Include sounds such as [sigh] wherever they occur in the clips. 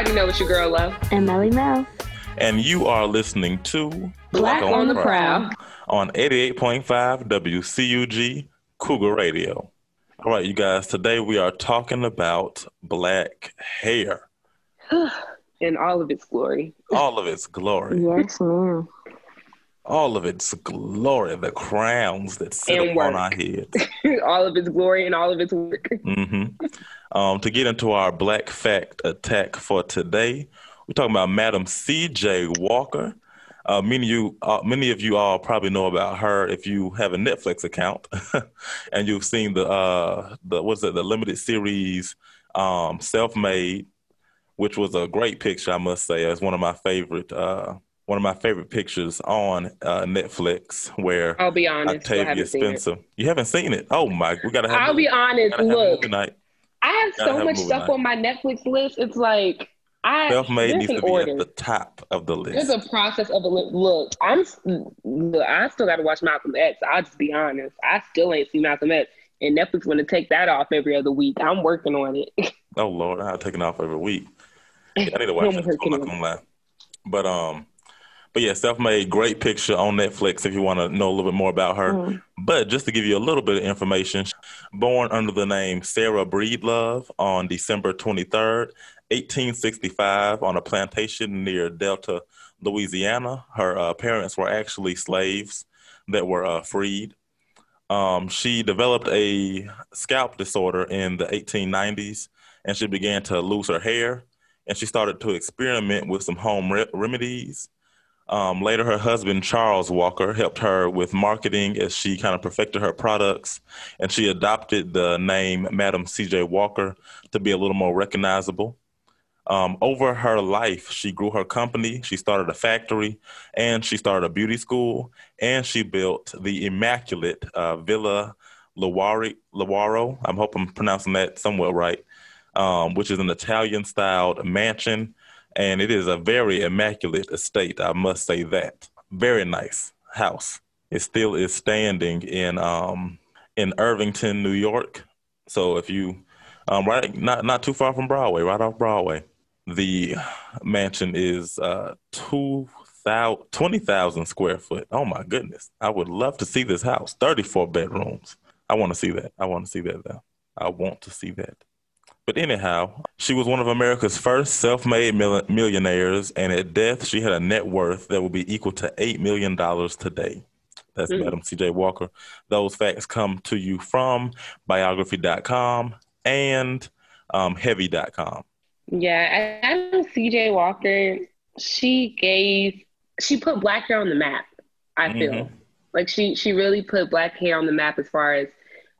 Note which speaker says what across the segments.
Speaker 1: already know what your girl love.
Speaker 2: And Melly Mel.
Speaker 3: And you are listening to
Speaker 1: Black, Black on, on, the Prowl
Speaker 3: on 88.5 WCUG Cougar Radio. All right, you guys, today we are talking about black hair. [sighs]
Speaker 1: In all of its glory.
Speaker 3: All of its glory.
Speaker 2: Yes, ma'am.
Speaker 3: All of its glory, the crowns that sit and upon work. our heads. [laughs]
Speaker 1: all of its glory and all of its work.
Speaker 3: Mm-hmm. Um, to get into our black fact attack for today, we're talking about Madam C.J. Walker. Uh, many of you, uh, many of you all probably know about her if you have a Netflix account, [laughs] and you've seen the uh, the what's it, the limited series um, "Self Made," which was a great picture, I must say. It's one of my favorite uh, one of my favorite pictures on uh, Netflix. Where
Speaker 1: I'll be honest,
Speaker 3: Octavia Spencer. You haven't seen it? Oh my, we gotta have.
Speaker 1: I'll be honest. Look, I have so much stuff on my Netflix list. It's like I
Speaker 3: self-made needs to be order. at the top of the list.
Speaker 1: There's a process of a look. I'm look, I still got to watch Malcolm X. I'll just be honest. I still ain't seen Malcolm X, and Netflix want to take that off every other week. I'm working on it. [laughs]
Speaker 3: oh Lord, I'm taking off every week. [laughs] I need to watch it. I'm not gonna lie. But um, but yeah, self-made, great picture on Netflix if you want to know a little bit more about her. Mm. But just to give you a little bit of information, born under the name Sarah Breedlove on December 23rd, 1865 on a plantation near Delta, Louisiana. Her uh, parents were actually slaves that were uh, freed. Um, she developed a scalp disorder in the 1890s and she began to lose her hair and she started to experiment with some home re- remedies. Um, later, her husband, Charles Walker, helped her with marketing as she kind of perfected her products and she adopted the name Madam CJ Walker to be a little more recognizable. Um, over her life, she grew her company, she started a factory, and she started a beauty school, and she built the immaculate uh, Villa Lewaro. I'm hoping I'm pronouncing that somewhat right, um, which is an Italian styled mansion. And it is a very immaculate estate, I must say that. Very nice house. It still is standing in um, in Irvington, New York. So if you um, right not not too far from Broadway, right off Broadway the mansion is uh, 20,000 square foot. Oh my goodness. I would love to see this house. 34 bedrooms. I want to see that. I want to see that though. I want to see that. But anyhow, she was one of America's first self made millionaires, and at death, she had a net worth that would be equal to $8 million today. That's mm. Madam CJ Walker. Those facts come to you from biography.com and um, heavy.com.
Speaker 1: Yeah, know CJ Walker, she gave, she put black hair on the map, I feel. Mm-hmm. Like she, she really put black hair on the map as far as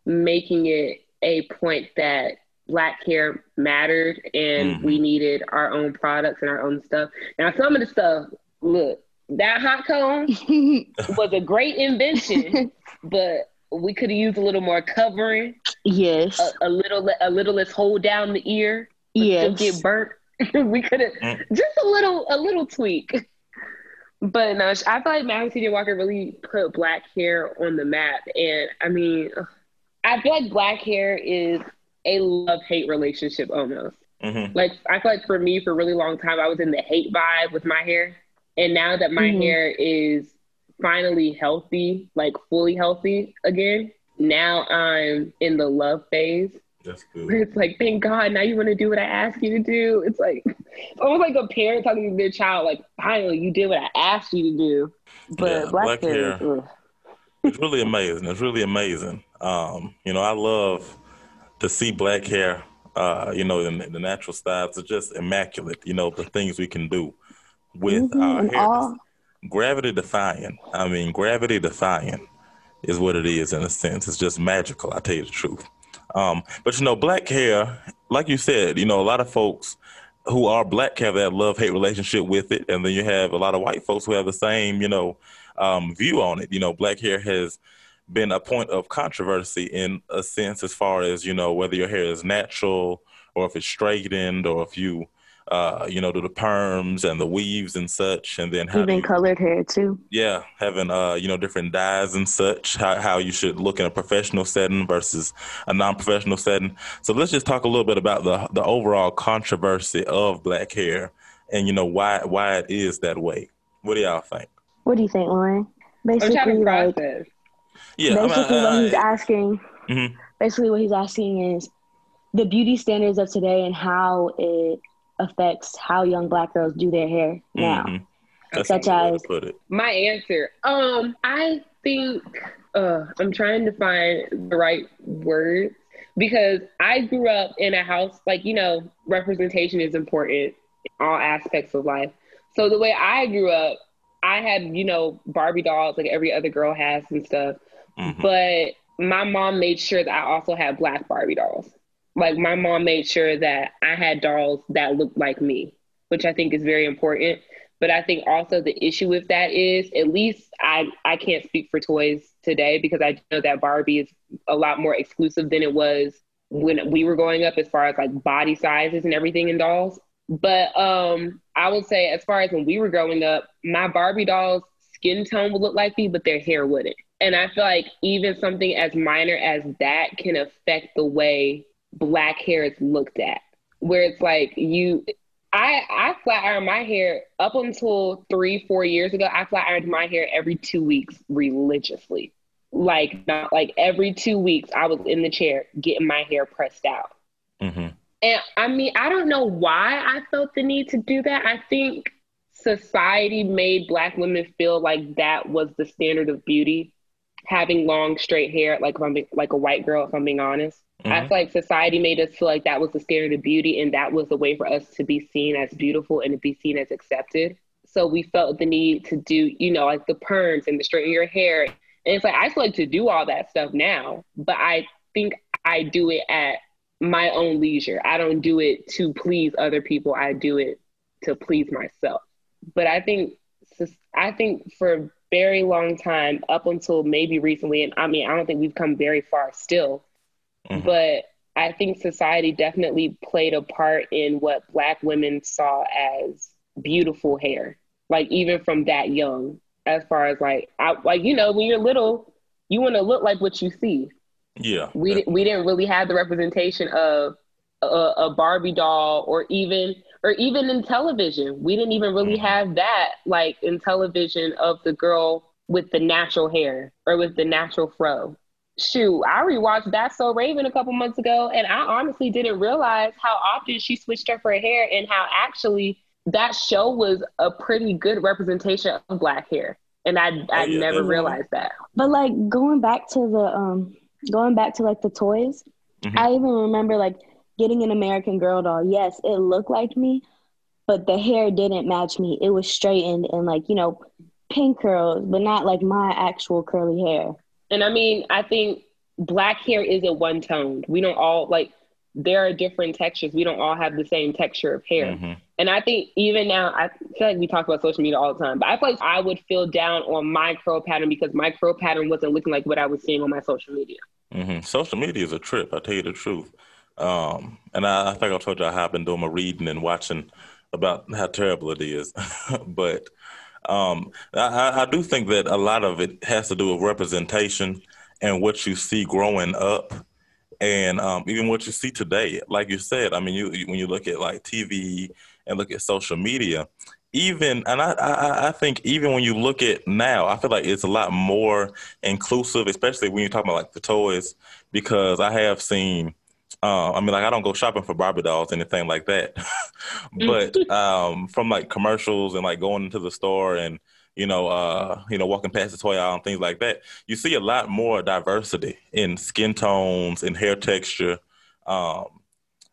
Speaker 1: making it a point that black hair mattered and mm-hmm. we needed our own products and our own stuff. Now, some of the stuff, look, that hot comb [laughs] was a great invention, but we could have used a little more covering.
Speaker 2: Yes.
Speaker 1: A, a, little, a little less hold down the ear
Speaker 2: yes.
Speaker 1: get burnt. [laughs] we could have mm. just a little a little tweak. But no, I feel like Madam C.J. Walker really put black hair on the map, and I mean, I feel like black hair is a love hate relationship almost. Mm-hmm. Like I feel like for me, for a really long time, I was in the hate vibe with my hair, and now that my mm-hmm. hair is finally healthy, like fully healthy again, now I'm in the love phase.
Speaker 3: That's good.
Speaker 1: Where it's like, thank God, now you want to do what I asked you to do. It's like [laughs] it's almost like a parent talking to their child, like, finally, you did what I asked you to do. But yeah, black, black hair, hair
Speaker 3: it's really amazing. It's really amazing. Um, you know, I love to see black hair. Uh, you know, the, the natural styles are just immaculate. You know, the things we can do with mm-hmm, our hair. All- gravity defying. I mean, gravity defying is what it is in a sense. It's just magical. I tell you the truth. Um, but you know, black hair, like you said, you know, a lot of folks who are black have that love hate relationship with it, and then you have a lot of white folks who have the same, you know, um, view on it. You know, black hair has been a point of controversy in a sense, as far as you know, whether your hair is natural or if it's straightened or if you uh, you know, do the perms and the weaves and such, and then
Speaker 2: even you, colored hair too.
Speaker 3: Yeah, having uh, you know, different dyes and such. How how you should look in a professional setting versus a non-professional setting. So let's just talk a little bit about the the overall controversy of black hair, and you know why why it is that way. What do y'all think?
Speaker 2: What do you think, Lauren? Basically, like, yeah, basically I mean, what he's asking. Mm-hmm. Basically, what he's asking is the beauty standards of today and how it affects how young black girls do their hair now. Mm-hmm. Such as
Speaker 1: put it. my answer. Um, I think uh, I'm trying to find the right words because I grew up in a house like you know representation is important in all aspects of life. So the way I grew up, I had you know Barbie dolls like every other girl has and stuff, mm-hmm. but my mom made sure that I also had black Barbie dolls like my mom made sure that I had dolls that looked like me, which I think is very important. But I think also the issue with that is at least I, I can't speak for toys today because I know that Barbie is a lot more exclusive than it was when we were growing up as far as like body sizes and everything in dolls. But um, I would say as far as when we were growing up, my Barbie dolls skin tone would look like me, but their hair wouldn't. And I feel like even something as minor as that can affect the way black hair is looked at, where it's like you. I I flat iron my hair up until three four years ago. I flat ironed my hair every two weeks religiously, like not like every two weeks. I was in the chair getting my hair pressed out. Mm-hmm. And I mean, I don't know why I felt the need to do that. I think society made black women feel like that was the standard of beauty, having long straight hair, like if I'm like a white girl, if I'm being honest. Mm-hmm. I feel like society made us feel like that was the standard of beauty and that was the way for us to be seen as beautiful and to be seen as accepted. So we felt the need to do, you know, like the perms and the straighten your hair. And it's like I still like to do all that stuff now, but I think I do it at my own leisure. I don't do it to please other people. I do it to please myself. But I think I think for very long time, up until maybe recently, and I mean I don't think we've come very far still Mm-hmm. But I think society definitely played a part in what Black women saw as beautiful hair, like even from that young. As far as like, I, like you know, when you're little, you want to look like what you see.
Speaker 3: Yeah,
Speaker 1: we we didn't really have the representation of a, a, Barbie doll, or even or even in television, we didn't even really mm-hmm. have that like in television of the girl with the natural hair or with the natural fro shoot, I rewatched That's So Raven a couple months ago, and I honestly didn't realize how often she switched up her hair and how actually that show was a pretty good representation of black hair. And I I oh, yeah, never realized that.
Speaker 2: But like going back to the um going back to like the toys, mm-hmm. I even remember like getting an American Girl doll. Yes, it looked like me, but the hair didn't match me. It was straightened and like, you know, pink curls, but not like my actual curly hair.
Speaker 1: And I mean, I think black hair isn't one toned. We don't all like there are different textures. We don't all have the same texture of hair. Mm-hmm. And I think even now, I feel like we talk about social media all the time, but I feel like I would feel down on my curl pattern because my curl pattern wasn't looking like what I was seeing on my social media.
Speaker 3: Mm-hmm. Social media is a trip. I tell you the truth. Um, and I, I, think I told you I have been doing my reading and watching about how terrible it is. [laughs] but um, I, I do think that a lot of it has to do with representation and what you see growing up and um, even what you see today. Like you said, I mean, you, when you look at like TV and look at social media, even and I, I, I think even when you look at now, I feel like it's a lot more inclusive, especially when you're talking about like the toys, because I have seen uh, I mean, like I don't go shopping for Barbie dolls, anything like that. [laughs] but [laughs] um, from like commercials and like going into the store and you know, uh, you know, walking past the toy aisle and things like that, you see a lot more diversity in skin tones and hair texture. Um,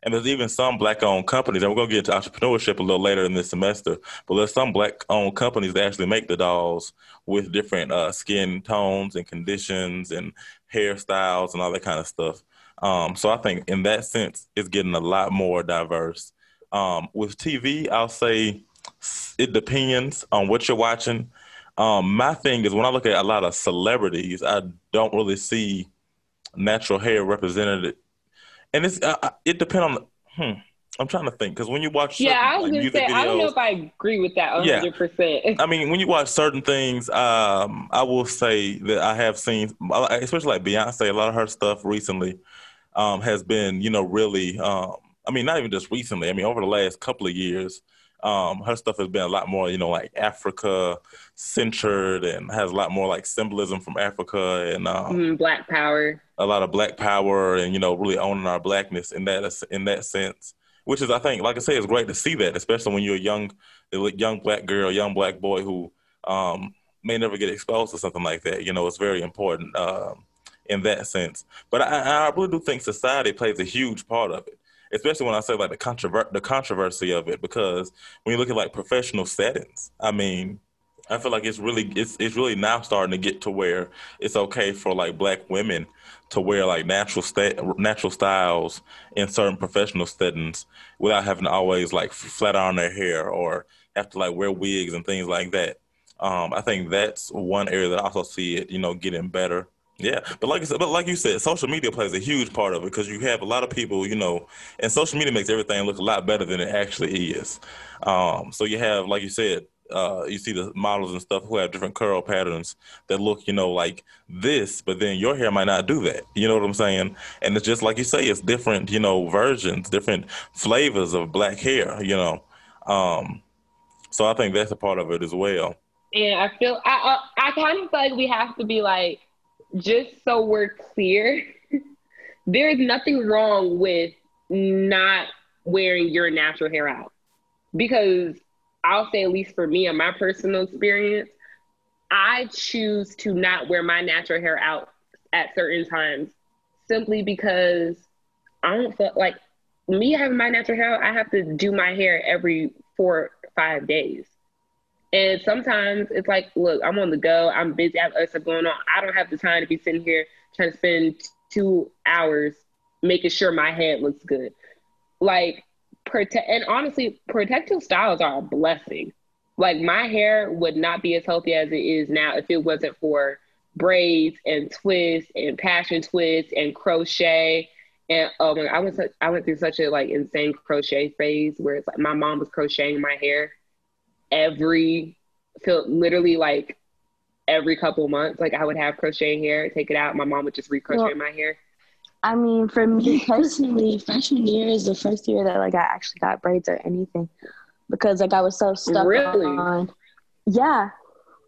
Speaker 3: and there's even some black-owned companies, and we're gonna get into entrepreneurship a little later in this semester. But there's some black-owned companies that actually make the dolls with different uh, skin tones and conditions and hairstyles and all that kind of stuff. Um, so I think in that sense, it's getting a lot more diverse. Um, with TV, I'll say it depends on what you're watching. Um, my thing is when I look at a lot of celebrities, I don't really see natural hair represented, and it's uh, it depends on. Hmm, I'm trying to think because when you watch,
Speaker 1: yeah, I was like, gonna say videos, I don't know if I agree with that 100. Yeah. percent
Speaker 3: I mean, when you watch certain things, um, I will say that I have seen, especially like Beyonce, a lot of her stuff recently um, has been, you know, really. Um, I mean, not even just recently. I mean, over the last couple of years, um, her stuff has been a lot more, you know, like Africa centered and has a lot more like symbolism from Africa and um,
Speaker 1: mm, Black Power.
Speaker 3: A lot of Black Power and you know, really owning our blackness in that in that sense which is I think, like I say, it's great to see that, especially when you're a young, young black girl, young black boy who um, may never get exposed to something like that. You know, it's very important uh, in that sense. But I, I really do think society plays a huge part of it, especially when I say like the controver- the controversy of it, because when you look at like professional settings, I mean, I feel like it's really it's it's really now starting to get to where it's okay for like black women to wear like natural sta- natural styles in certain professional settings without having to always like flat iron their hair or have to like wear wigs and things like that. Um, I think that's one area that I also see it, you know, getting better. Yeah, but like I said, but like you said, social media plays a huge part of it because you have a lot of people, you know, and social media makes everything look a lot better than it actually is. Um, so you have, like you said, uh, you see the models and stuff who have different curl patterns that look, you know, like this, but then your hair might not do that. You know what I'm saying? And it's just like you say, it's different, you know, versions, different flavors of black hair, you know. Um, so I think that's a part of it as well.
Speaker 1: And I feel I I, I kind of feel like we have to be like, just so we're clear, [laughs] there's nothing wrong with not wearing your natural hair out because I'll say, at least for me and my personal experience, I choose to not wear my natural hair out at certain times simply because I don't feel like me having my natural hair, I have to do my hair every four, five days. And sometimes it's like, look, I'm on the go. I'm busy. I have other stuff going on. I don't have the time to be sitting here trying to spend two hours making sure my head looks good. Like, protect and honestly, protective styles are a blessing. Like my hair would not be as healthy as it is now if it wasn't for braids and twists and passion twists and crochet. And oh my, I went I went through such a like insane crochet phase where it's like my mom was crocheting my hair every feel literally like every couple months. Like I would have crocheting hair, take it out, my mom would just recrochet well, my hair.
Speaker 2: I mean, for me [laughs] personally, freshman year is the first year that like I actually got braids or anything because like I was so stuck really? on. Yeah,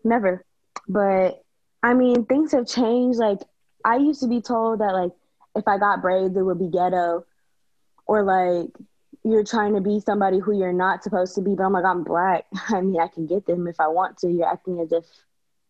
Speaker 2: never. But I mean, things have changed. Like I used to be told that like if I got braids, it would be ghetto, or like you're trying to be somebody who you're not supposed to be. But I'm like, I'm black. [laughs] I mean, I can get them if I want to. You're acting as if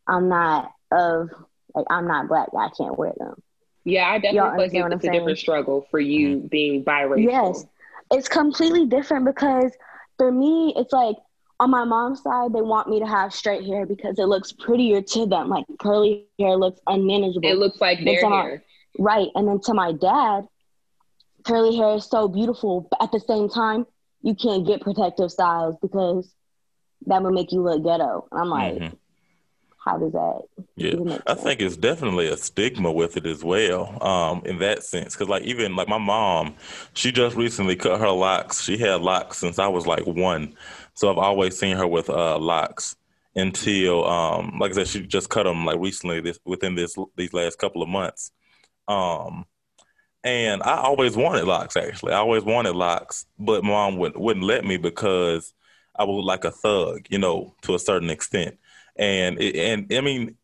Speaker 2: I'm not of like I'm not black. I can't wear them.
Speaker 1: Yeah, I definitely feel like it's a saying? different struggle for you mm-hmm. being biracial.
Speaker 2: Yes, it's completely different because for me, it's like on my mom's side, they want me to have straight hair because it looks prettier to them. Like curly hair looks unmanageable.
Speaker 1: It looks like their hair. My,
Speaker 2: right. And then to my dad, curly hair is so beautiful, but at the same time, you can't get protective styles because that would make you look ghetto. And I'm like, mm-hmm. how does that
Speaker 3: yeah i think it's definitely a stigma with it as well um, in that sense because like even like my mom she just recently cut her locks. She had locks since i was like one. So i've always seen her with uh, locks until um, like i said she just cut them like recently this within this these last couple of months. Um, and i always wanted locks actually i always wanted locks but mom would, wouldn't let me because i was like a thug you know to a certain extent and and I mean,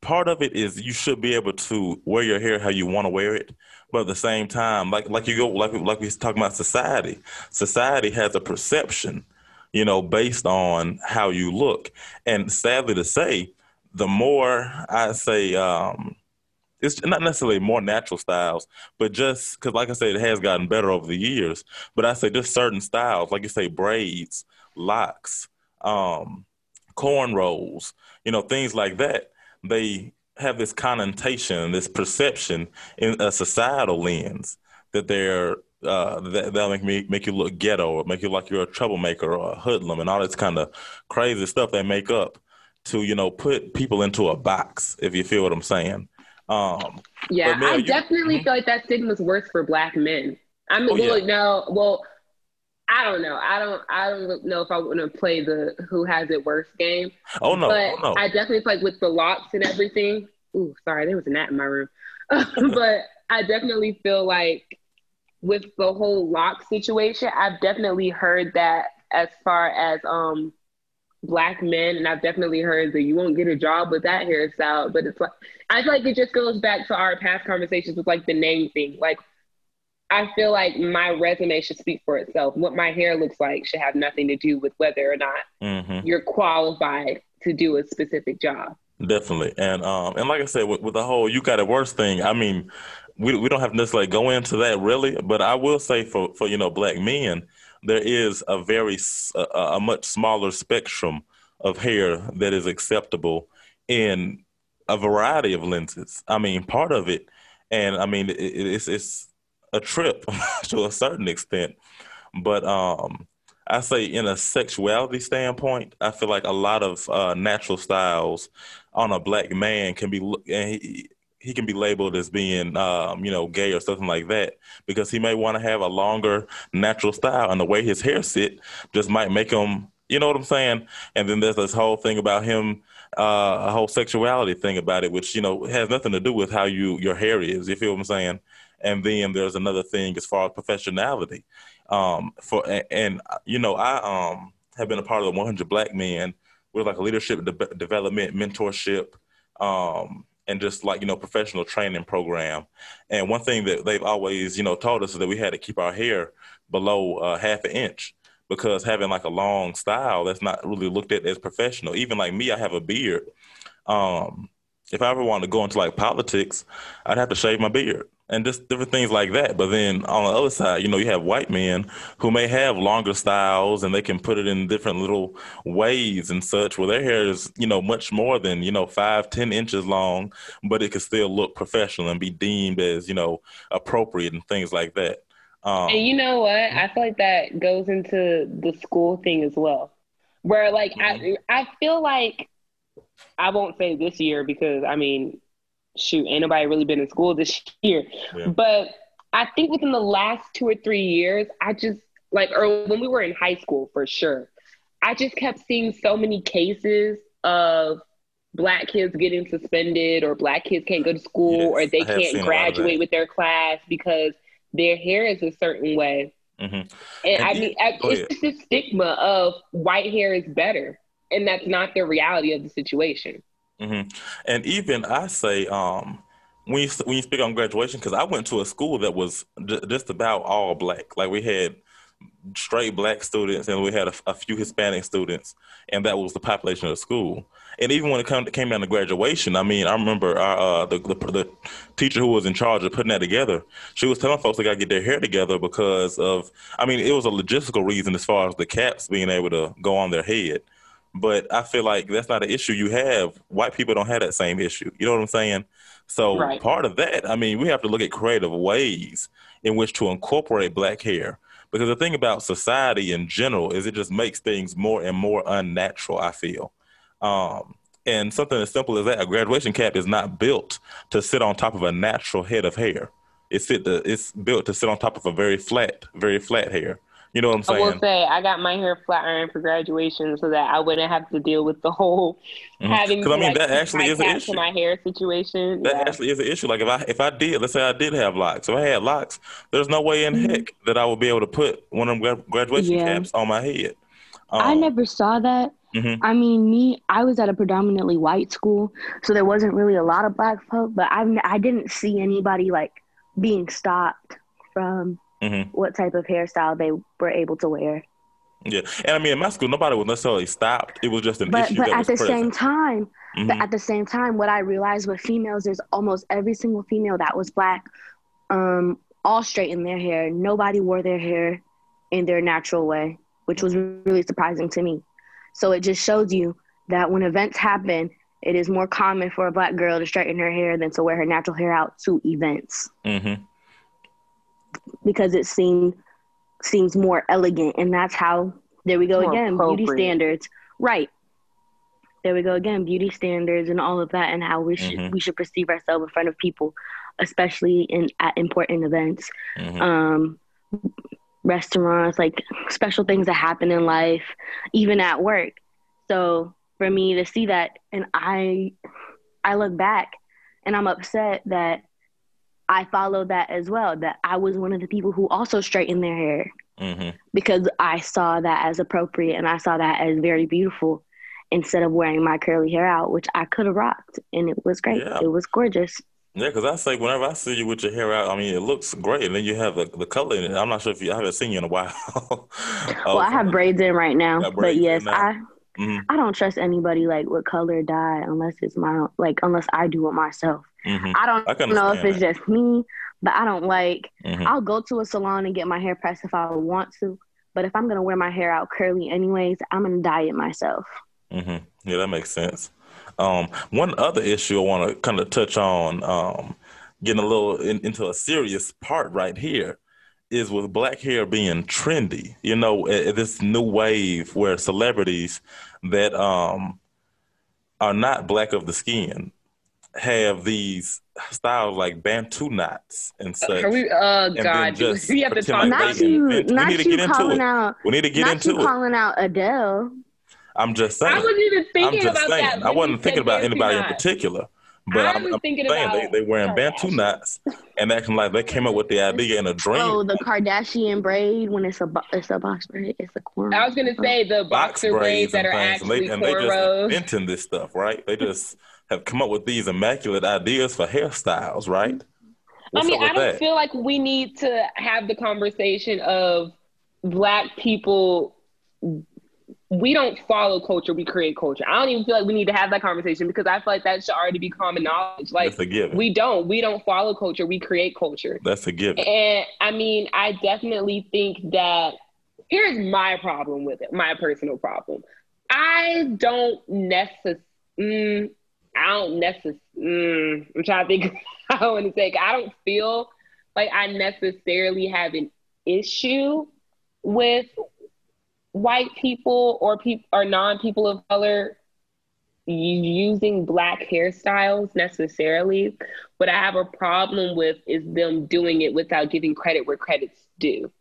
Speaker 3: part of it is you should be able to wear your hair how you want to wear it, but at the same time, like like you go like like we talking about society. Society has a perception, you know, based on how you look, and sadly to say, the more I say. um it's not necessarily more natural styles, but just because, like I said, it has gotten better over the years. But I say just certain styles, like you say, braids, locks, um, cornrows, you know, things like that. They have this connotation, this perception in a societal lens that they're uh, that will make me make you look ghetto or make you like you're a troublemaker or a hoodlum and all this kind of crazy stuff they make up to you know put people into a box. If you feel what I'm saying. Um,
Speaker 1: yeah, I definitely mm-hmm. feel like that stigma's worse for black men. I mean, oh, yeah. no, well, I don't know. I don't. I don't know if I want to play the who has it worse game.
Speaker 3: Oh no!
Speaker 1: But
Speaker 3: oh, no.
Speaker 1: I definitely feel like with the locks and everything. Ooh, sorry, there was a gnat in my room. [laughs] but I definitely feel like with the whole lock situation, I've definitely heard that as far as um black men, and I've definitely heard that you won't get a job with that hairstyle. But it's like I feel like it just goes back to our past conversations with like the name thing. Like I feel like my resume should speak for itself. What my hair looks like should have nothing to do with whether or not mm-hmm. you're qualified to do a specific job.
Speaker 3: Definitely, and um, and like I said, with, with the whole "you got it worse" thing, I mean, we we don't have to necessarily go into that really, but I will say for for you know black men, there is a very a, a much smaller spectrum of hair that is acceptable in a variety of lenses. I mean, part of it, and I mean, it, it's it's a trip [laughs] to a certain extent, but um, I say in a sexuality standpoint, I feel like a lot of uh, natural styles on a black man can be and he, he can be labeled as being um, you know gay or something like that because he may want to have a longer natural style and the way his hair sit just might make him you know what I'm saying? And then there's this whole thing about him uh, a whole sexuality thing about it which you know has nothing to do with how you your hair is you feel what I'm saying? And then there's another thing as far as professionality um, for and, you know I um, have been a part of the 100 Black Men with like a leadership de- development mentorship um, and just like you know professional training program. And one thing that they've always you know told us is that we had to keep our hair below uh, half an inch because having like a long style that's not really looked at as professional. Even like me i have a beard. Um, if i ever want to go into like politics i'd have to shave my beard and just different things like that. But then on the other side, you know, you have white men who may have longer styles and they can put it in different little ways and such where their hair is, you know, much more than, you know, five, ten inches long, but it can still look professional and be deemed as, you know, appropriate and things like that.
Speaker 1: Um, and you know what? I feel like that goes into the school thing as well. Where like mm-hmm. I I feel like I won't say this year because I mean shoot, ain't nobody really been in school this year. Yeah. But I think within the last two or three years, I just like, or when we were in high school for sure, I just kept seeing so many cases of black kids getting suspended or black kids can't go to school yes, or they can't graduate with their class because their hair is a certain way. Mm-hmm. And, and, I mean, I, it's just a stigma of white hair is better. And that's not the reality of the situation.
Speaker 3: Mm-hmm. And even I say, um, when you when you speak on graduation, because I went to a school that was j- just about all black. Like we had straight black students, and we had a, a, few Hispanic students, and that was the population of the school. And even when it come, came down to graduation, I mean, I remember our, uh, the, the, the teacher who was in charge of putting that together. She was telling folks they got to get their hair together because of, I mean, it was a logistical reason as far as the caps being able to go on their head. But I feel like that's not an issue you have. White people don't have that same issue. You know what I'm saying? So right. part of that, I mean, we have to look at creative ways in which to incorporate black hair. Because the thing about society in general is it just makes things more and more unnatural, I feel. Um, and something as simple as that, a graduation cap is not built to sit on top of a natural head of hair. It's, it, it's built to sit on top of a very flat, very flat hair. You know what I'm saying?
Speaker 1: I will say I got my hair flat ironed for graduation so that I wouldn't have to deal with the whole mm-hmm. having. Because I mean like, that actually is an issue. My hair situation.
Speaker 3: That yeah. actually is an issue. Like if I if I did, let's say I did have locks, if I had locks, there's no way in mm-hmm. heck that I would be able to put one of them graduation yeah. caps on my head.
Speaker 2: Um, I never saw that. Mm-hmm. I mean, me, I was at a predominantly white school, so there wasn't really a lot of black folk. But I I didn't see anybody like being stopped from mm-hmm. what type of hairstyle they were able to wear.
Speaker 3: Yeah, and I mean, in my school, nobody was necessarily stopped. It was just an
Speaker 2: but,
Speaker 3: issue.
Speaker 2: But at the
Speaker 3: present.
Speaker 2: same time, mm-hmm. but at the same time, what I realized with females is almost every single female that was black, um, all straightened their hair. Nobody wore their hair in their natural way, which was really surprising to me. So it just shows you that when events happen, it is more common for a black girl to straighten her hair than to wear her natural hair out to events. Mm-hmm because it seemed seems more elegant and that's how there we go more again beauty standards right there we go again beauty standards and all of that and how we should mm-hmm. we should perceive ourselves in front of people especially in at important events mm-hmm. um restaurants, like special things that happen in life, even at work. So for me to see that and I I look back and I'm upset that I followed that as well, that I was one of the people who also straightened their hair mm-hmm. because I saw that as appropriate and I saw that as very beautiful instead of wearing my curly hair out, which I could have rocked. And it was great. Yeah. It was gorgeous.
Speaker 3: Yeah, because I say whenever I see you with your hair out, I mean it looks great, and then you have the, the color in it. I'm not sure if you I haven't seen you in a while. [laughs]
Speaker 2: well, I have braids in right now, but yes, I mm-hmm. I don't trust anybody like with color dye unless it's my like unless I do it myself. Mm-hmm. I don't I know if it's that. just me, but I don't like. Mm-hmm. I'll go to a salon and get my hair pressed if I want to, but if I'm gonna wear my hair out curly anyways, I'm gonna dye it myself.
Speaker 3: Mm-hmm. Yeah, that makes sense. Um, one other issue I want to kind of touch on, um, getting a little in, into a serious part right here, is with black hair being trendy. You know, this new wave where celebrities that um, are not black of the skin have these styles like bantu knots and such. Are we,
Speaker 1: oh God, we have to talk.
Speaker 2: Not you, not you calling out.
Speaker 3: We need to get into
Speaker 2: it. calling out Adele.
Speaker 3: I'm just saying. I
Speaker 1: wasn't even thinking about saying. that.
Speaker 3: I wasn't thinking about anybody in particular. But I am thinking saying about they, they wearing bantu knots and acting like they came up with the idea in a dream.
Speaker 2: Oh, the Kardashian braid when it's a it's a box braid, it's a corn.
Speaker 1: I was gonna say the boxer box braids that are actually and they, and they just
Speaker 3: inventing this stuff, right? They just have come up with these immaculate ideas for hairstyles, right?
Speaker 1: What's I mean, I don't that? feel like we need to have the conversation of black people we don't follow culture, we create culture. I don't even feel like we need to have that conversation because I feel like that should already be common knowledge. Like we don't, we don't follow culture, we create culture.
Speaker 3: That's a given.
Speaker 1: And I mean, I definitely think that here's my problem with it, my personal problem. I don't necessarily, mm, I don't necessarily, mm, I'm trying to think [laughs] I want to say, I don't feel like I necessarily have an issue with white people or people or non people of color using black hairstyles necessarily. What I have a problem with is them doing it without giving credit where credit's due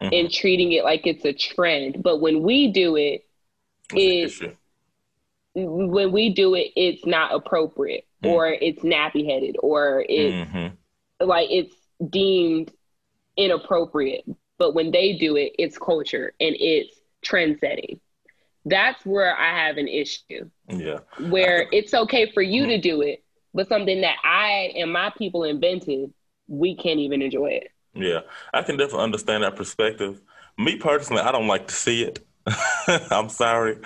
Speaker 1: mm-hmm. and treating it like it's a trend. But when we do it, it's when we do it, it's not appropriate mm-hmm. or it's nappy headed or it's mm-hmm. like it's deemed inappropriate. But when they do it, it's culture and it's trend setting. That's where I have an issue.
Speaker 3: Yeah.
Speaker 1: Where it's okay for you to mm-hmm. do it, but something that I and my people invented, we can't even enjoy it.
Speaker 3: Yeah. I can definitely understand that perspective. Me personally, I don't like to see it. [laughs] I'm sorry,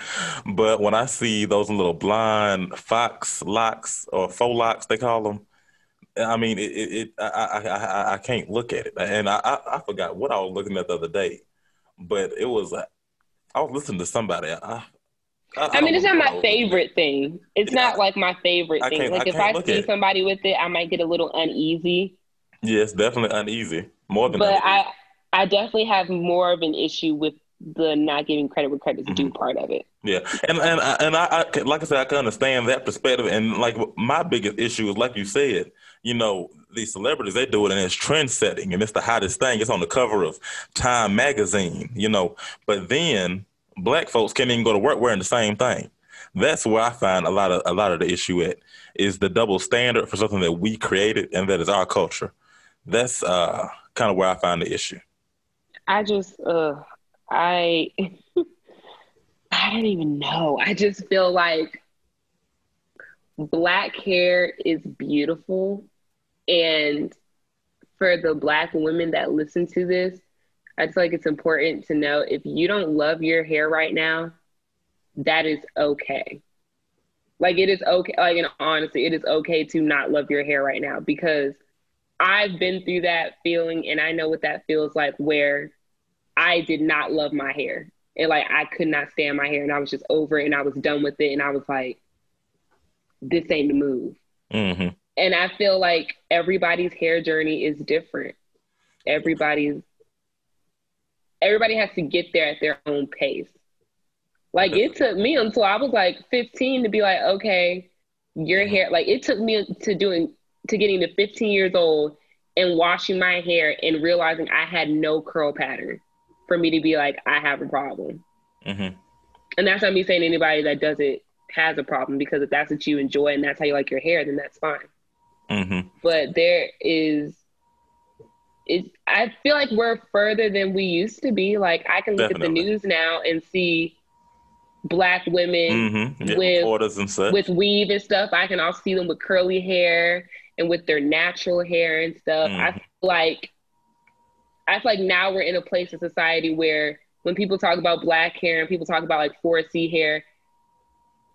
Speaker 3: but when I see those little blind fox locks or faux locks, they call them. I mean, it. it, it I, I, I, I can't look at it, and I, I, I forgot what I was looking at the other day, but it was I was listening to somebody. I, I,
Speaker 1: I mean, it's not my favorite thing. It's yeah, not like my favorite thing. Like if I see somebody with it, I might get a little uneasy.
Speaker 3: Yes, definitely uneasy. More than.
Speaker 1: But uneasy. I, I definitely have more of an issue with the not giving credit where credit's mm-hmm. due part of it.
Speaker 3: Yeah, and and and I, I, like I said, I can understand that perspective. And like my biggest issue is, like you said, you know, these celebrities they do it and it's trend setting and it's the hottest thing. It's on the cover of Time magazine, you know. But then black folks can't even go to work wearing the same thing. That's where I find a lot of a lot of the issue at is the double standard for something that we created and that is our culture. That's uh, kind of where I find the issue.
Speaker 1: I just uh, I [laughs] I don't even know. I just feel like black hair is beautiful and for the black women that listen to this I feel like it's important to know if you don't love your hair right now, that is okay. Like it is okay. Like, and honestly, it is okay to not love your hair right now because I've been through that feeling and I know what that feels like where I did not love my hair. And like I could not stand my hair and I was just over it and I was done with it. And I was like, this ain't the move. Mm-hmm. And I feel like everybody's hair journey is different. Everybody's everybody has to get there at their own pace. Like it took me until I was like 15 to be like, okay, your hair. Like it took me to doing to getting to 15 years old and washing my hair and realizing I had no curl pattern. For me to be like, I have a problem. Mm-hmm. And that's not me saying anybody that does it has a problem because if that's what you enjoy and that's how you like your hair, then that's fine. Mm-hmm. But there is, it's. I feel like we're further than we used to be. Like I can look Definitely. at the news now and see black women mm-hmm. yeah, with with weave and stuff. I can also see them with curly hair and with their natural hair and stuff. Mm-hmm. I feel like I feel like now we're in a place in society where when people talk about black hair and people talk about like 4C hair,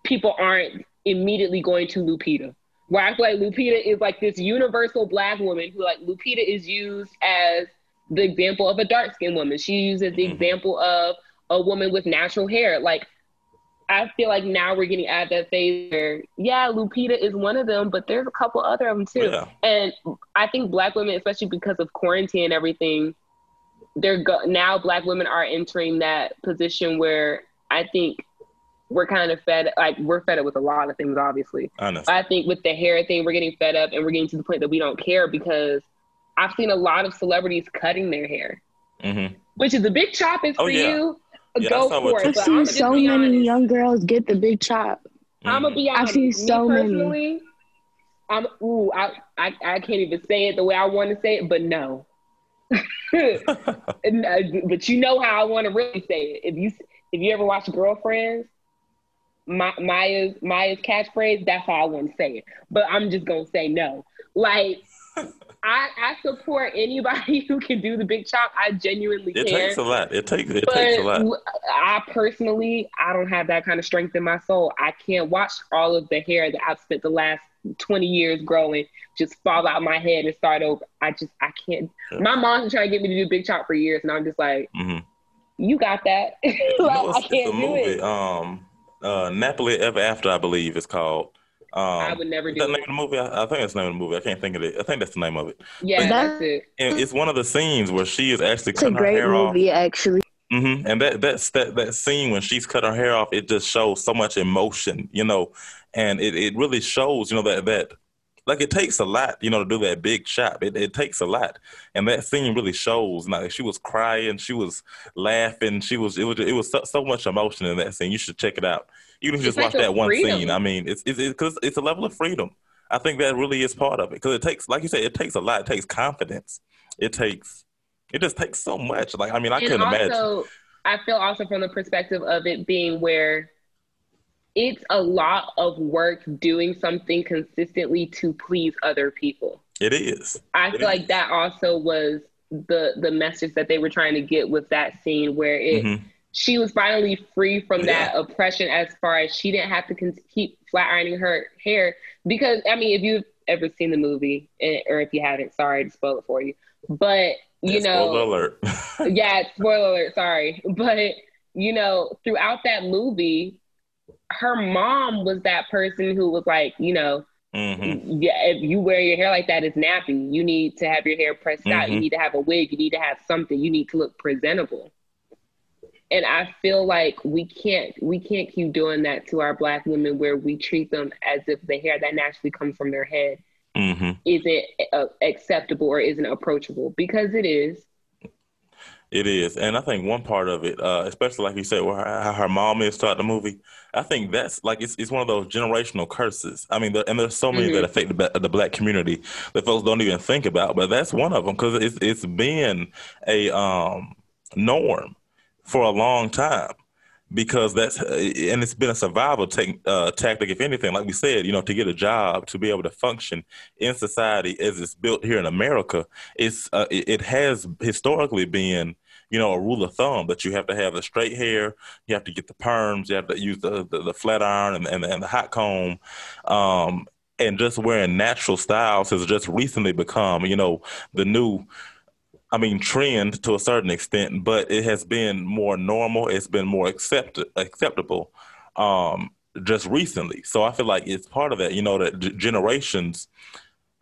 Speaker 1: people aren't immediately going to Lupita. Where I feel like Lupita is like this universal black woman who like Lupita is used as the example of a dark skinned woman. She uses the mm-hmm. example of a woman with natural hair. Like I feel like now we're getting at that phase where, yeah, Lupita is one of them, but there's a couple other of them too. Yeah. And I think black women, especially because of quarantine and everything, they're go- now black women are entering that position where I think we're kind of fed like we're fed up with a lot of things obviously Honestly. i think with the hair thing we're getting fed up and we're getting to the point that we don't care because i've seen a lot of celebrities cutting their hair mm-hmm. which is a big chop is oh, for yeah. you yeah, go for it
Speaker 2: i've seen so many honest. young girls get the big chop
Speaker 1: mm-hmm. i'm gonna be honest i've seen so many i'm ooh I, I i can't even say it the way i want to say it but no [laughs] Uh, but you know how I want to really say it. If you if you ever watch Girlfriends, my, Maya's Maya's catchphrase, that's how I want to say it. But I'm just gonna say no. Like I, I support anybody [laughs] who can do the big chop. I genuinely
Speaker 3: it
Speaker 1: can.
Speaker 3: It takes a lot. It takes it but takes a lot.
Speaker 1: I personally, I don't have that kind of strength in my soul. I can't watch all of the hair that I've spent the last 20 years growing just fall out my head and start over. I just I can't. Yeah. My mom's been trying to get me to do big chop for years, and I'm just like, mm-hmm. you got that. [laughs] like,
Speaker 3: no, I can't do movie. it. Um, uh, Nappily Ever After, I believe it's called. Um,
Speaker 1: I would never do
Speaker 3: that. Name of the movie? I, I, think that's the name of the movie. I can't think of it. I think that's the name of it.
Speaker 1: Yeah, but, that's it.
Speaker 3: And it's one of the scenes where she is actually
Speaker 2: it's
Speaker 3: cutting
Speaker 2: a great
Speaker 3: her hair
Speaker 2: movie,
Speaker 3: off.
Speaker 2: actually.
Speaker 3: Mm-hmm. And that that's that that scene when she's cut her hair off, it just shows so much emotion, you know, and it, it really shows, you know, that that like it takes a lot, you know, to do that big chop. It, it takes a lot, and that scene really shows. Like she was crying, she was laughing, she was it was it was so, so much emotion in that scene. You should check it out. You can you just watch that one freedom. scene. I mean, it's it's because it's, it's a level of freedom. I think that really is part of it because it takes, like you said, it takes a lot. It takes confidence. It takes, it just takes so much. Like I mean, I and couldn't also, imagine.
Speaker 1: I feel also from the perspective of it being where it's a lot of work doing something consistently to please other people.
Speaker 3: It is.
Speaker 1: I
Speaker 3: it
Speaker 1: feel is. like that also was the the message that they were trying to get with that scene where it mm-hmm. she was finally free from yeah. that oppression as far as she didn't have to con- keep flat ironing her hair because I mean if you've ever seen the movie eh, or if you haven't sorry to spoil it for you but you yeah, know
Speaker 3: spoiler alert [laughs]
Speaker 1: yeah spoiler alert sorry but you know throughout that movie her mom was that person who was like, you know, mm-hmm. yeah, if you wear your hair like that, it's nappy. You need to have your hair pressed mm-hmm. out. You mm-hmm. need to have a wig. You need to have something. You need to look presentable. And I feel like we can't we can't keep doing that to our black women where we treat them as if the hair that naturally comes from their head mm-hmm. isn't uh, acceptable or isn't approachable because it is.
Speaker 3: It is, and I think one part of it, uh, especially like you said, where her, how her mom is throughout the movie, I think that's like it's, it's one of those generational curses. I mean, and there's so many mm-hmm. that affect the, the, black community that folks don't even think about, but that's one of them because it's it's been a um, norm for a long time because that's and it's been a survival uh, tactic, if anything. Like we said, you know, to get a job, to be able to function in society as it's built here in America, it's uh, it has historically been you know, a rule of thumb that you have to have the straight hair, you have to get the perms, you have to use the the, the flat iron and, and, and the hot comb. Um, and just wearing natural styles has just recently become, you know, the new I mean, trend to a certain extent, but it has been more normal. It's been more accept- acceptable um, just recently. So I feel like it's part of that, you know, that g- generations,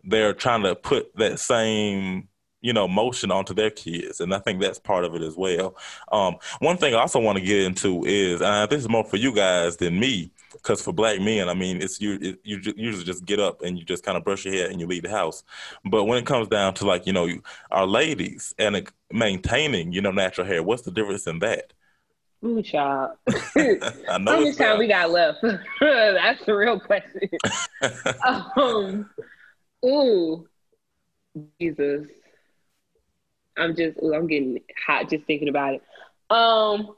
Speaker 3: they're trying to put that same you know motion onto their kids and i think that's part of it as well um, one thing i also want to get into is uh, this is more for you guys than me because for black men, I mean, it's you it, you usually just get up and you just kind of brush your hair and you leave the house. But when it comes down to like you know our ladies and maintaining you know natural hair, what's the difference in that?
Speaker 1: Ooh, child. [laughs] [laughs] How much time we got left? [laughs] That's the real question. um, ooh, Jesus. I'm just, ooh, I'm getting hot just thinking about it. Um,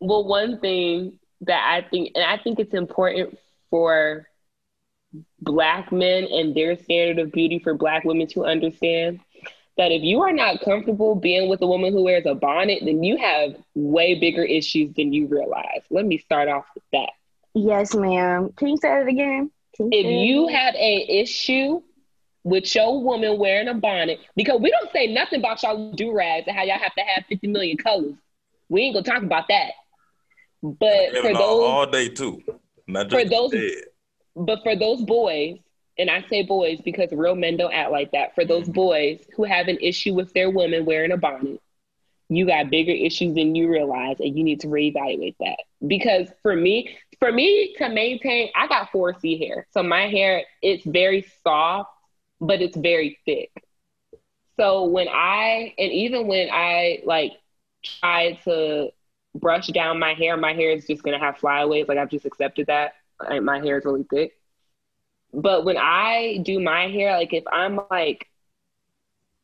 Speaker 1: well, one thing that I think, and I think it's important for black men and their standard of beauty for black women to understand that if you are not comfortable being with a woman who wears a bonnet, then you have way bigger issues than you realize. Let me start off with that.
Speaker 2: Yes, ma'am. Can you say it again?
Speaker 1: You if you have a issue with your woman wearing a bonnet, because we don't say nothing about y'all do rags and how y'all have to have 50 million colors. We ain't gonna talk about that. But for those
Speaker 3: all day too. Not just
Speaker 1: for those but for those boys, and I say boys because real men don't act like that. For those mm-hmm. boys who have an issue with their women wearing a bonnet, you got bigger issues than you realize, and you need to reevaluate that. Because for me, for me to maintain, I got 4C hair, so my hair it's very soft, but it's very thick. So when I and even when I like try to brush down my hair, my hair is just gonna have flyaways. Like I've just accepted that. my hair is really thick. But when I do my hair, like if I'm like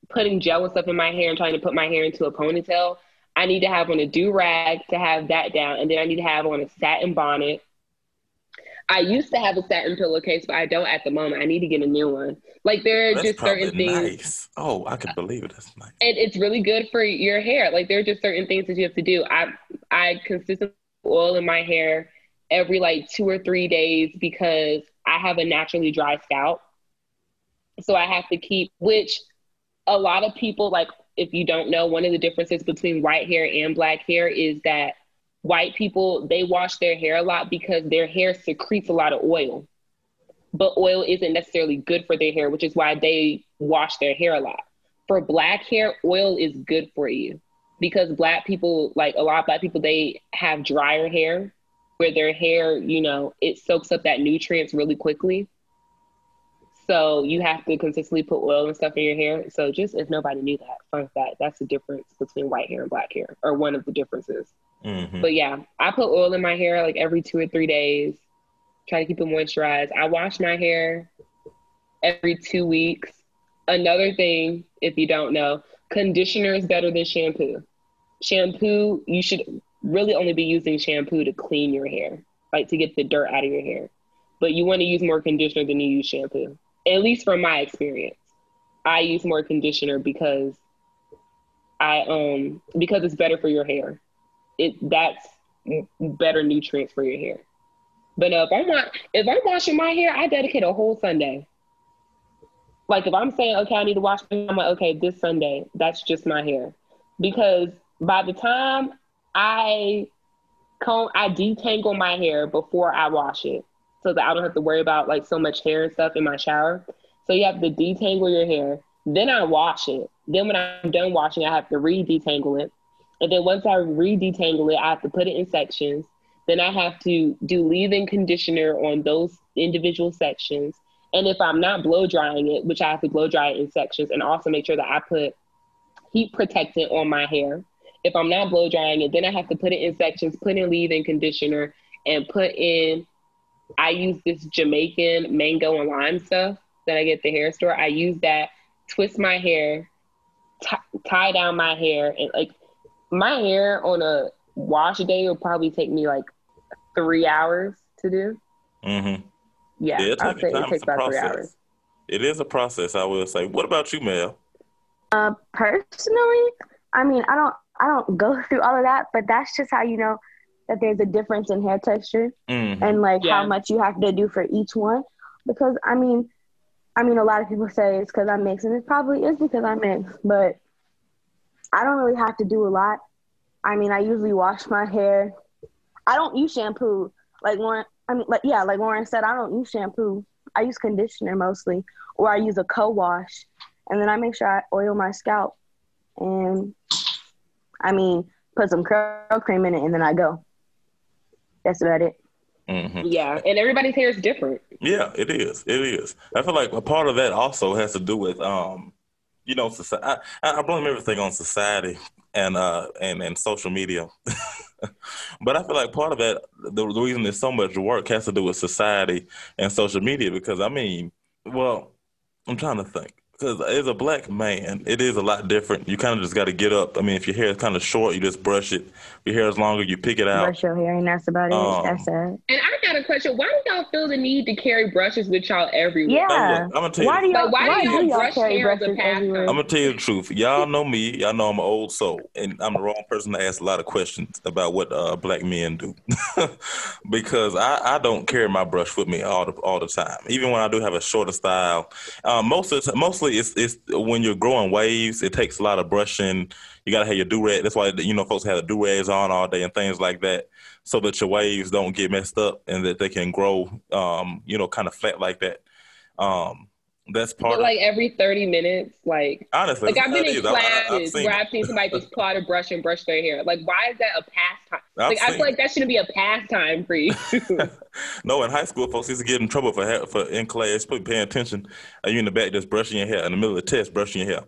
Speaker 1: putting gel and stuff in my hair and trying to put my hair into a ponytail, I need to have on a do rag to have that down, and then I need to have on a satin bonnet. I used to have a satin pillowcase, but I don't at the moment. I need to get a new one. Like there are That's just certain things.
Speaker 3: Nice. Oh, I can believe it. That's nice.
Speaker 1: And it's really good for your hair. Like there are just certain things that you have to do. I I consistently oil in my hair every like two or three days because I have a naturally dry scalp. So I have to keep, which a lot of people, like, if you don't know, one of the differences between white hair and black hair is that white people, they wash their hair a lot because their hair secretes a lot of oil. But oil isn't necessarily good for their hair, which is why they wash their hair a lot. For black hair, oil is good for you because black people, like a lot of black people, they have drier hair where their hair, you know, it soaks up that nutrients really quickly. So you have to consistently put oil and stuff in your hair. So just if nobody knew that, fun fact, that's the difference between white hair and black hair, or one of the differences. Mm-hmm. But yeah, I put oil in my hair like every two or three days. Try to keep it moisturized. I wash my hair every two weeks. Another thing, if you don't know, conditioner is better than shampoo. Shampoo, you should really only be using shampoo to clean your hair, like to get the dirt out of your hair. But you want to use more conditioner than you use shampoo. At least from my experience. I use more conditioner because I um because it's better for your hair. It that's better nutrients for your hair. But uh, if I'm not, if I'm washing my hair, I dedicate a whole Sunday. Like if I'm saying, okay, I need to wash my hair, I'm like, okay, this Sunday, that's just my hair. Because by the time I comb, I detangle my hair before I wash it so that I don't have to worry about like so much hair and stuff in my shower. So you have to detangle your hair. Then I wash it. Then when I'm done washing, I have to re-detangle it. And then once I re-detangle it, I have to put it in sections. Then I have to do leave-in conditioner on those individual sections. And if I'm not blow drying it, which I have to blow dry it in sections, and also make sure that I put heat protectant on my hair if I'm not blow drying it, then I have to put it in sections, put in leave-in conditioner, and put in. I use this Jamaican mango and lime stuff that I get at the hair store. I use that, twist my hair, t- tie down my hair, and like my hair on a wash day will probably take me like three hours to do. Mm-hmm. Yeah, yeah I'll say it takes about three hours.
Speaker 3: It is a process, I will say. What about you, Mel?
Speaker 2: Uh, personally, I mean, I don't I don't go [laughs] through all of that, but that's just how you know that there's a difference in hair texture mm-hmm. and like yeah. how much you have to do for each one. Because I mean, I mean, a lot of people say it's because I'm mixed, and it probably is because I'm mixed, but I don't really have to do a lot. I mean, I usually wash my hair. I don't use shampoo. Like Lauren, I mean, like yeah, like Lauren said, I don't use shampoo. I use conditioner mostly, or I use a co-wash, and then I make sure I oil my scalp. And I mean, put some curl cream in it and then I go. That's about it.
Speaker 1: Mm-hmm. Yeah, and everybody's hair is different.
Speaker 3: Yeah, it is. It is. I feel like a part of that also has to do with, um, you know, society. I, I blame everything on society and uh and and social media. [laughs] but I feel like part of that, the, the reason there's so much work has to do with society and social media because I mean, well, I'm trying to think because as a black man, it is a lot different. You kind of just got to get up. I mean, if your hair is kind of short, you just brush it. If your hair is longer, you pick it out.
Speaker 2: Brush your hair, and that's about um, it. That's it. And
Speaker 1: I got a question: Why do y'all feel the need to carry brushes with y'all everywhere?
Speaker 2: Yeah, look, I'm gonna tell why you. Do y'all, why, why do y'all, y'all brush
Speaker 1: carry hair brushes everywhere?
Speaker 3: I'm gonna tell you the truth. Y'all know me. Y'all know I'm an old soul, and I'm the wrong person to ask a lot of questions about what uh, black men do, [laughs] because I, I don't carry my brush with me all the all the time. Even when I do have a shorter style, um, most of the, mostly it's it's when you're growing waves, it takes a lot of brushing. You gotta have your do rag. That's why you know folks have the do rags on all day and things like that, so that your waves don't get messed up and that they can grow, um, you know, kind of flat like that. Um, that's part.
Speaker 1: But like every thirty minutes, like honestly, like I've been in classes I, where I've seen somebody just [laughs] pull out a brush and brush their hair. Like, why is that a pastime? I've like, I feel like that shouldn't be a pastime for you. [laughs]
Speaker 3: no, in high school, folks used to get in trouble for for in class, paying attention. Are you in the back just brushing your hair in the middle of the test, brushing your hair?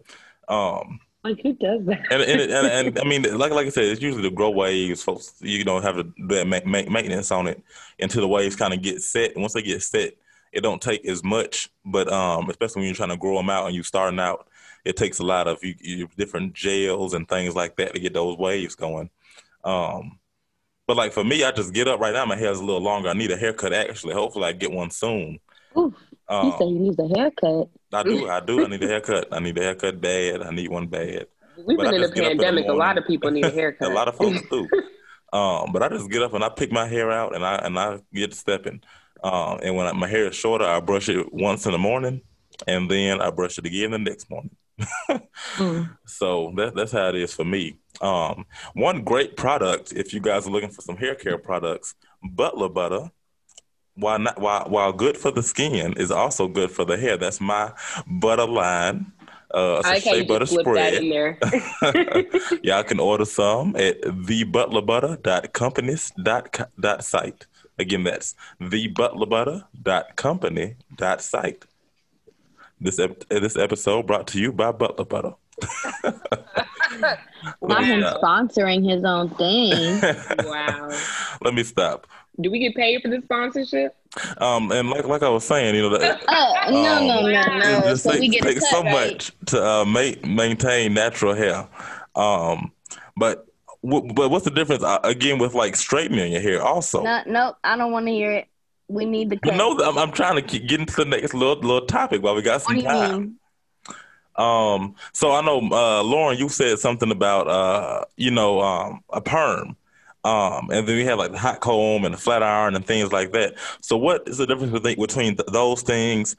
Speaker 3: Um,
Speaker 1: like who does that?
Speaker 3: and, and, and, and, I [laughs] mean, like like I said, it's usually the grow waves. Folks, you don't have to do that maintenance on it until the waves kind of get set. And once they get set, it don't take as much, but um, especially when you're trying to grow them out and you're starting out, it takes a lot of you, you, different gels and things like that to get those waves going. Um, but like for me, I just get up right now. My hair's a little longer. I need a haircut actually. Hopefully, I get one soon.
Speaker 2: Ooh, um, you say you need a haircut. I
Speaker 3: do. I do. I need a haircut. I need a haircut bad. I need one bad.
Speaker 1: We've but been in a pandemic. A lot of people need a [laughs] haircut.
Speaker 3: a lot of folks do. [laughs] Um, but I just get up and I pick my hair out and I and I get stepping. Um, and when I, my hair is shorter, I brush it once in the morning, and then I brush it again the next morning. [laughs] mm. So that, that's how it is for me. Um, one great product, if you guys are looking for some hair care products, Butler Butter, while not while while good for the skin, is also good for the hair. That's my butter line. Uh,
Speaker 1: I shea butter spread. [laughs]
Speaker 3: Y'all can order some at thebutlerbutter.companies.site. Again, that's thebutlerbutter.company.site. This ep- this episode brought to you by Butler Butter. [laughs]
Speaker 2: Not him sponsoring his own thing. [laughs]
Speaker 1: wow.
Speaker 3: Let me stop.
Speaker 1: Do we get paid for the sponsorship?
Speaker 3: Um, and like like I was saying, you know, that,
Speaker 2: oh no um, no no no,
Speaker 3: it just so takes, takes so right? much to uh, make maintain natural hair. Um, but but what's the difference uh, again with like straightening your hair? Also,
Speaker 2: no, no, I don't want to hear it. We need the.
Speaker 3: You know, I'm, I'm trying to keep, get into the next little little topic while we got some time. Um, so I know uh, Lauren, you said something about uh, you know, um, a perm. Um, and then we have like the hot comb and the flat iron and things like that. So what is the difference between those things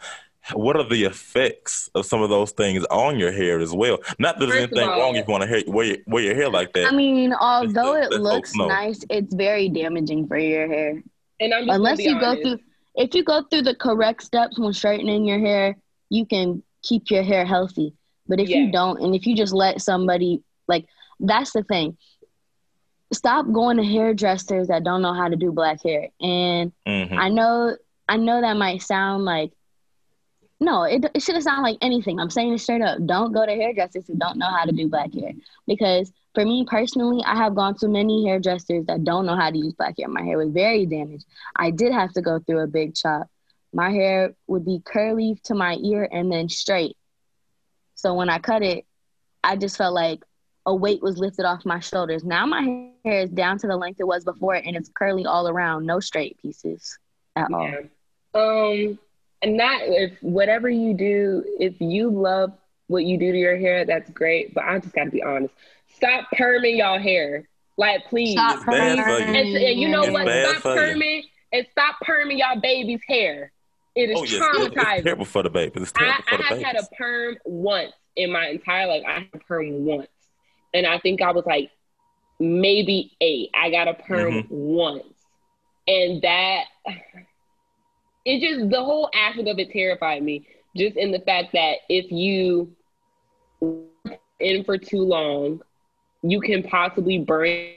Speaker 3: what are the effects of some of those things on your hair as well? Not that there's First anything all, wrong if you want to wear, wear your hair like that.
Speaker 2: I mean, although it looks nice, it's very damaging for your hair.
Speaker 1: And I'm
Speaker 2: unless you
Speaker 1: honest.
Speaker 2: go through, if you go through the correct steps when straightening your hair, you can keep your hair healthy. But if yeah. you don't, and if you just let somebody like, that's the thing. Stop going to hairdressers that don't know how to do black hair. And mm-hmm. I know, I know that might sound like no, it, it shouldn't sound like anything. I'm saying it straight up. Don't go to hairdressers who don't know how to do black hair. Because for me personally, I have gone to many hairdressers that don't know how to use black hair. My hair was very damaged. I did have to go through a big chop. My hair would be curly to my ear and then straight. So when I cut it, I just felt like a weight was lifted off my shoulders. Now my hair is down to the length it was before and it's curly all around, no straight pieces at yeah.
Speaker 1: all. Um and not if whatever you do, if you love what you do to your hair, that's great. But I just gotta be honest. Stop perming y'all hair. Like please.
Speaker 2: Stop perming. And,
Speaker 1: and, you know it's what? Stop perming and stop perming y'all baby's hair. It is oh, yes. traumatizing.
Speaker 3: It's terrible for the baby. It's terrible
Speaker 1: I,
Speaker 3: for the
Speaker 1: I have had a perm once in my entire life. I had a perm once. And I think I was like maybe eight. I got a perm mm-hmm. once. And that it just the whole aspect of it terrified me. Just in the fact that if you in for too long, you can possibly burn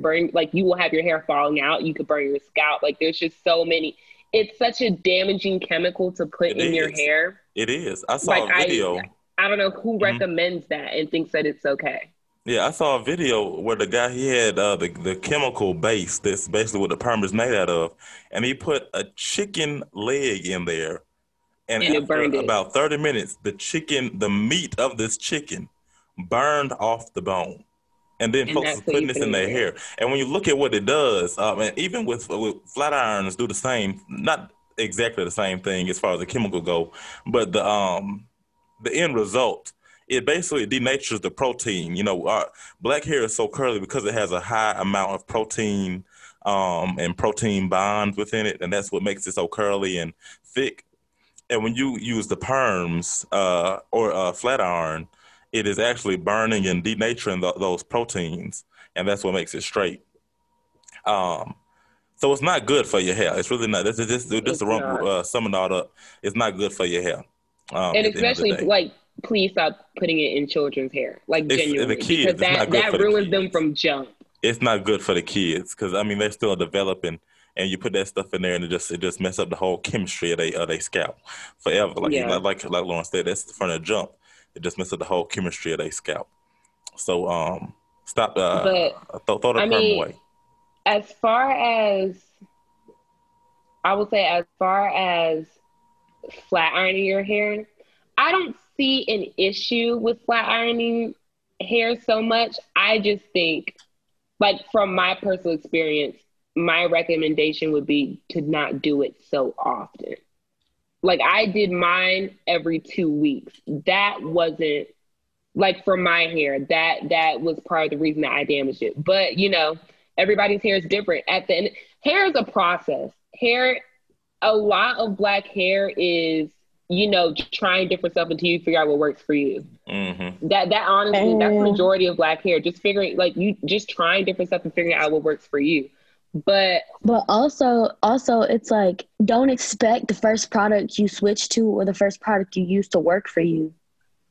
Speaker 1: burn like you will have your hair falling out you could burn your scalp like there's just so many it's such a damaging chemical to put it in is. your hair
Speaker 3: it is i saw like, a video
Speaker 1: I, I, don't know who mm-hmm. recommends that and thinks that it's okay
Speaker 3: yeah i saw a video where the guy he had uh, the, the chemical base that's basically what the perm is made out of and he put a chicken leg in there and, and after about 30 minutes the chicken the meat of this chicken burned off the bone and then and folks are putting this in their hair. And when you look at what it does, um, and even with, with flat irons do the same, not exactly the same thing as far as the chemical go, but the um the end result, it basically denatures the protein. You know, our black hair is so curly because it has a high amount of protein um and protein bonds within it, and that's what makes it so curly and thick. And when you use the perms uh, or a flat iron, it is actually burning and denaturing the, those proteins, and that's what makes it straight. Um, so it's not good for your hair. It's really not. This is just just the wrong uh, summing all up. It's not good for your hair.
Speaker 1: Um, and especially like, please stop putting it in children's hair, like it's, genuinely, the kids, because that that ruins the them from jump.
Speaker 3: It's not good for the kids because I mean they're still developing, and you put that stuff in there, and it just it just mess up the whole chemistry of their of their scalp forever. Like yeah. like like Lauren said, that's from the jump it just messes up the whole chemistry of their scalp. So um, stop. Uh, but, throw, throw the I mean, away.
Speaker 1: As far as I would say, as far as flat ironing your hair, I don't see an issue with flat ironing hair so much. I just think, like from my personal experience, my recommendation would be to not do it so often like I did mine every two weeks. That wasn't like for my hair. That that was part of the reason that I damaged it. But you know, everybody's hair is different. At the end, hair is a process. Hair, a lot of black hair is you know trying different stuff until you figure out what works for you. Mm-hmm. That that honestly, that's the majority of black hair. Just figuring like you just trying different stuff and figuring out what works for you but
Speaker 2: but also also it's like don't expect the first product you switch to or the first product you use to work for you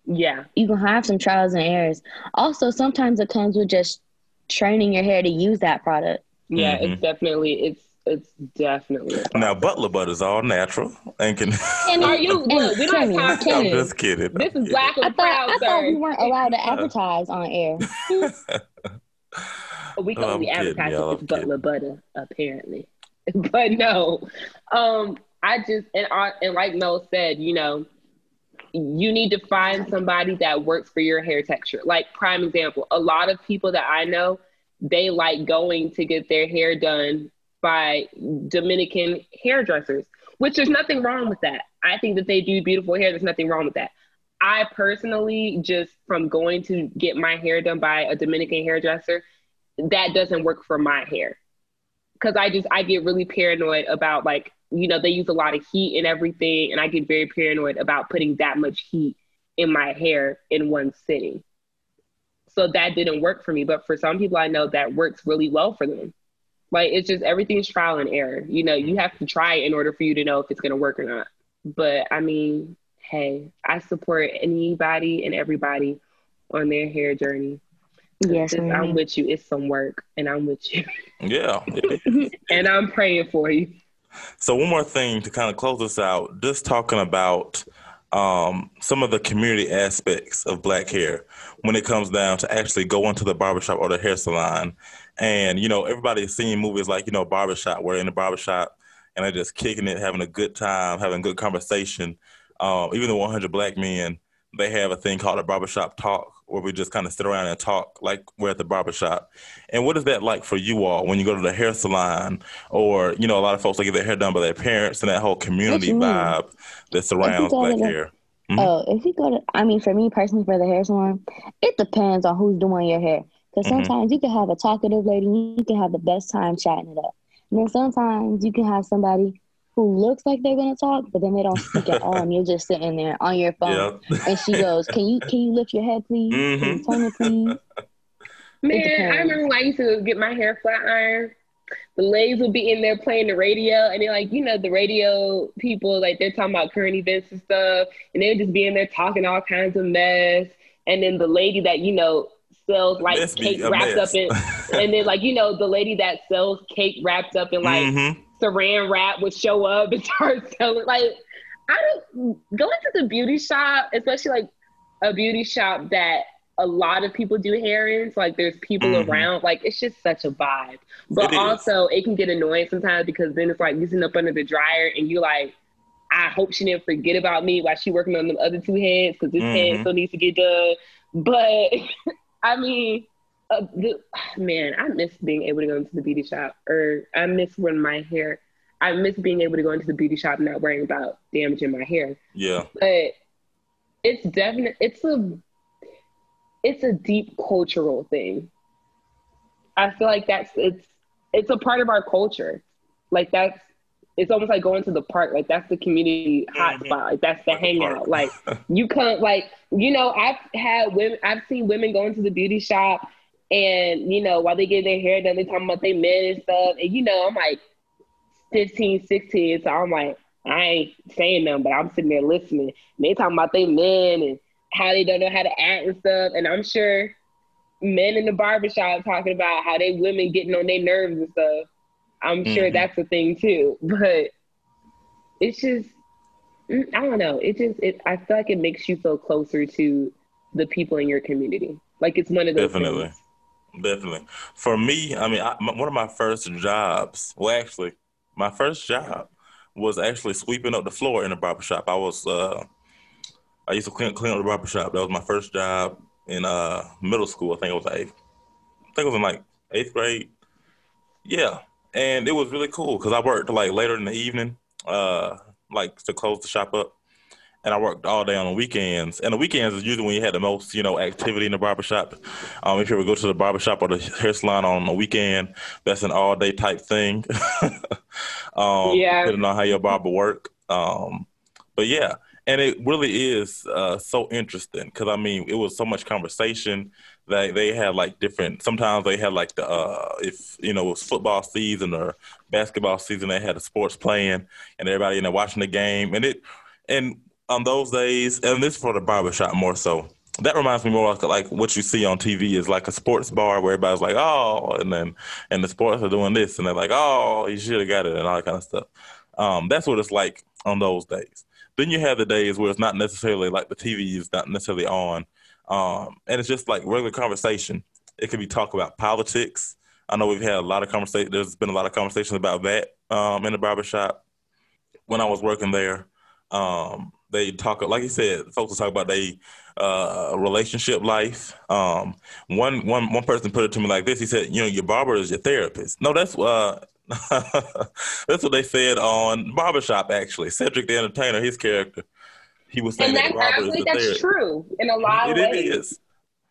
Speaker 1: yeah
Speaker 2: you can have some trials and errors also sometimes it comes with just training your hair to use that product
Speaker 1: yeah mm-hmm. it's definitely it's it's definitely
Speaker 3: now butler butter is all natural and can
Speaker 1: and are you look, we don't have
Speaker 3: time i'm just kidding.
Speaker 1: This is black and
Speaker 2: I thought, proud I thought we weren't allowed to [laughs] advertise on air. [laughs]
Speaker 1: We can only advertise it with Butler Butter, apparently. [laughs] but no, um, I just and I, and like Mel said, you know, you need to find somebody that works for your hair texture. Like prime example, a lot of people that I know, they like going to get their hair done by Dominican hairdressers, which there's nothing wrong with that. I think that they do beautiful hair. There's nothing wrong with that. I personally just from going to get my hair done by a Dominican hairdresser, that doesn't work for my hair because I just I get really paranoid about like you know they use a lot of heat and everything, and I get very paranoid about putting that much heat in my hair in one sitting. So that didn't work for me, but for some people I know that works really well for them. Like it's just everything's trial and error. You know, you have to try it in order for you to know if it's gonna work or not. But I mean, hey, I support anybody and everybody on their hair journey.
Speaker 2: Yes,
Speaker 1: I'm with you. It's some work, and I'm with you. [laughs]
Speaker 3: Yeah, [laughs]
Speaker 1: and I'm praying for you.
Speaker 3: So one more thing to kind of close us out, just talking about um, some of the community aspects of black hair when it comes down to actually going to the barbershop or the hair salon. And, you know, everybody's seen movies like, you know, Barbershop, where in the barbershop and they're just kicking it, having a good time, having good conversation. Um, even the 100 Black Men, they have a thing called a barbershop talk where we just kind of sit around and talk like we're at the barbershop. And what is that like for you all when you go to the hair salon or, you know, a lot of folks like get their hair done by their parents and that whole community vibe that surrounds black hair?
Speaker 2: Mm-hmm. Oh, if you go to, I mean, for me personally, for the hair salon, it depends on who's doing your hair. Because mm-hmm. sometimes mm-hmm. you can have a talkative lady, you can have the best time chatting it up. And then sometimes you can have somebody who looks like they're gonna talk, but then they don't speak at all, and you're just sitting there on your phone. Yep. and she goes, "Can you can you lift your head, please? Mm-hmm. Can you turn it, please?"
Speaker 1: Man, I remember when I used to get my hair flat iron. The ladies would be in there playing the radio, and they're like, you know, the radio people, like they're talking about current events and stuff, and they would just be in there talking all kinds of mess. And then the lady that you know sells like cake wrapped mess. up in, [laughs] and then like you know the lady that sells cake wrapped up in like mm-hmm. saran wrap would show up and [laughs] start selling. Like I don't go into the beauty shop, especially like a beauty shop that a lot of people do hair in. So, like there's people mm-hmm. around. Like it's just such a vibe. But it also it can get annoying sometimes because then it's like you sitting up under the dryer and you like I hope she didn't forget about me while she working on the other two heads because this mm-hmm. head still needs to get done. But [laughs] I mean, uh, the, man, I miss being able to go into the beauty shop, or I miss when my hair. I miss being able to go into the beauty shop not worrying about damaging my hair.
Speaker 3: Yeah,
Speaker 1: but it's definitely it's a it's a deep cultural thing. I feel like that's it's it's a part of our culture. Like that's it's almost like going to the park. Like that's the community hotspot. Mm-hmm. Like that's the hangout. Like [laughs] you can't like you know I've had women. I've seen women going to the beauty shop, and you know while they get their hair done, they talking about their men and stuff. And you know I'm like 15, 16, so I'm like I ain't saying nothing, but I'm sitting there listening. And they talking about their men and how they don't know how to act and stuff. And I'm sure men in the barbershop talking about how they women getting on their nerves and stuff. I'm mm-hmm. sure that's a thing too. [laughs] But it's just mm, I don't know. It just it I feel like it makes you feel closer to the people in your community. Like it's one of those
Speaker 3: definitely,
Speaker 1: things.
Speaker 3: definitely. For me, I mean, I, one of my first jobs. Well, actually, my first job was actually sweeping up the floor in a barbershop. I was uh, I used to clean clean up the barbershop. That was my first job in uh, middle school. I think it was eighth. I think it was in like eighth grade. Yeah, and it was really cool because I worked like later in the evening, uh, like to close the shop up, and I worked all day on the weekends. And the weekends is usually when you had the most, you know, activity in the barbershop. Um, if you ever go to the barbershop or the hair salon on the weekend, that's an all day type thing. [laughs] um, yeah, depending on how your barber work. Um, but yeah, and it really is uh, so interesting because I mean, it was so much conversation they they had like different. Sometimes they had like the uh, if you know it was football season or basketball season, they had the sports playing and everybody in there watching the game. And it and on those days, and this for the barbershop more so. That reminds me more like, like what you see on TV is like a sports bar where everybody's like, oh, and then and the sports are doing this, and they're like, oh, you should have got it, and all that kind of stuff. Um, that's what it's like on those days. Then you have the days where it's not necessarily like the TV is not necessarily on, um, and it's just like regular conversation. It could be talk about politics. I know we've had a lot of conversation. There's been a lot of conversations about that um, in the barbershop when I was working there. Um, they talk, like you said, folks will talk about they uh, relationship life. Um, one, one, one person put it to me like this. He said, "You know, your barber is your therapist." No, that's uh, [laughs] that's what they said on Barbershop. Actually, Cedric the Entertainer, his character, he was saying and that, that Robert is
Speaker 1: that's therapist. true in a lot
Speaker 3: it,
Speaker 1: of ways.
Speaker 3: It is.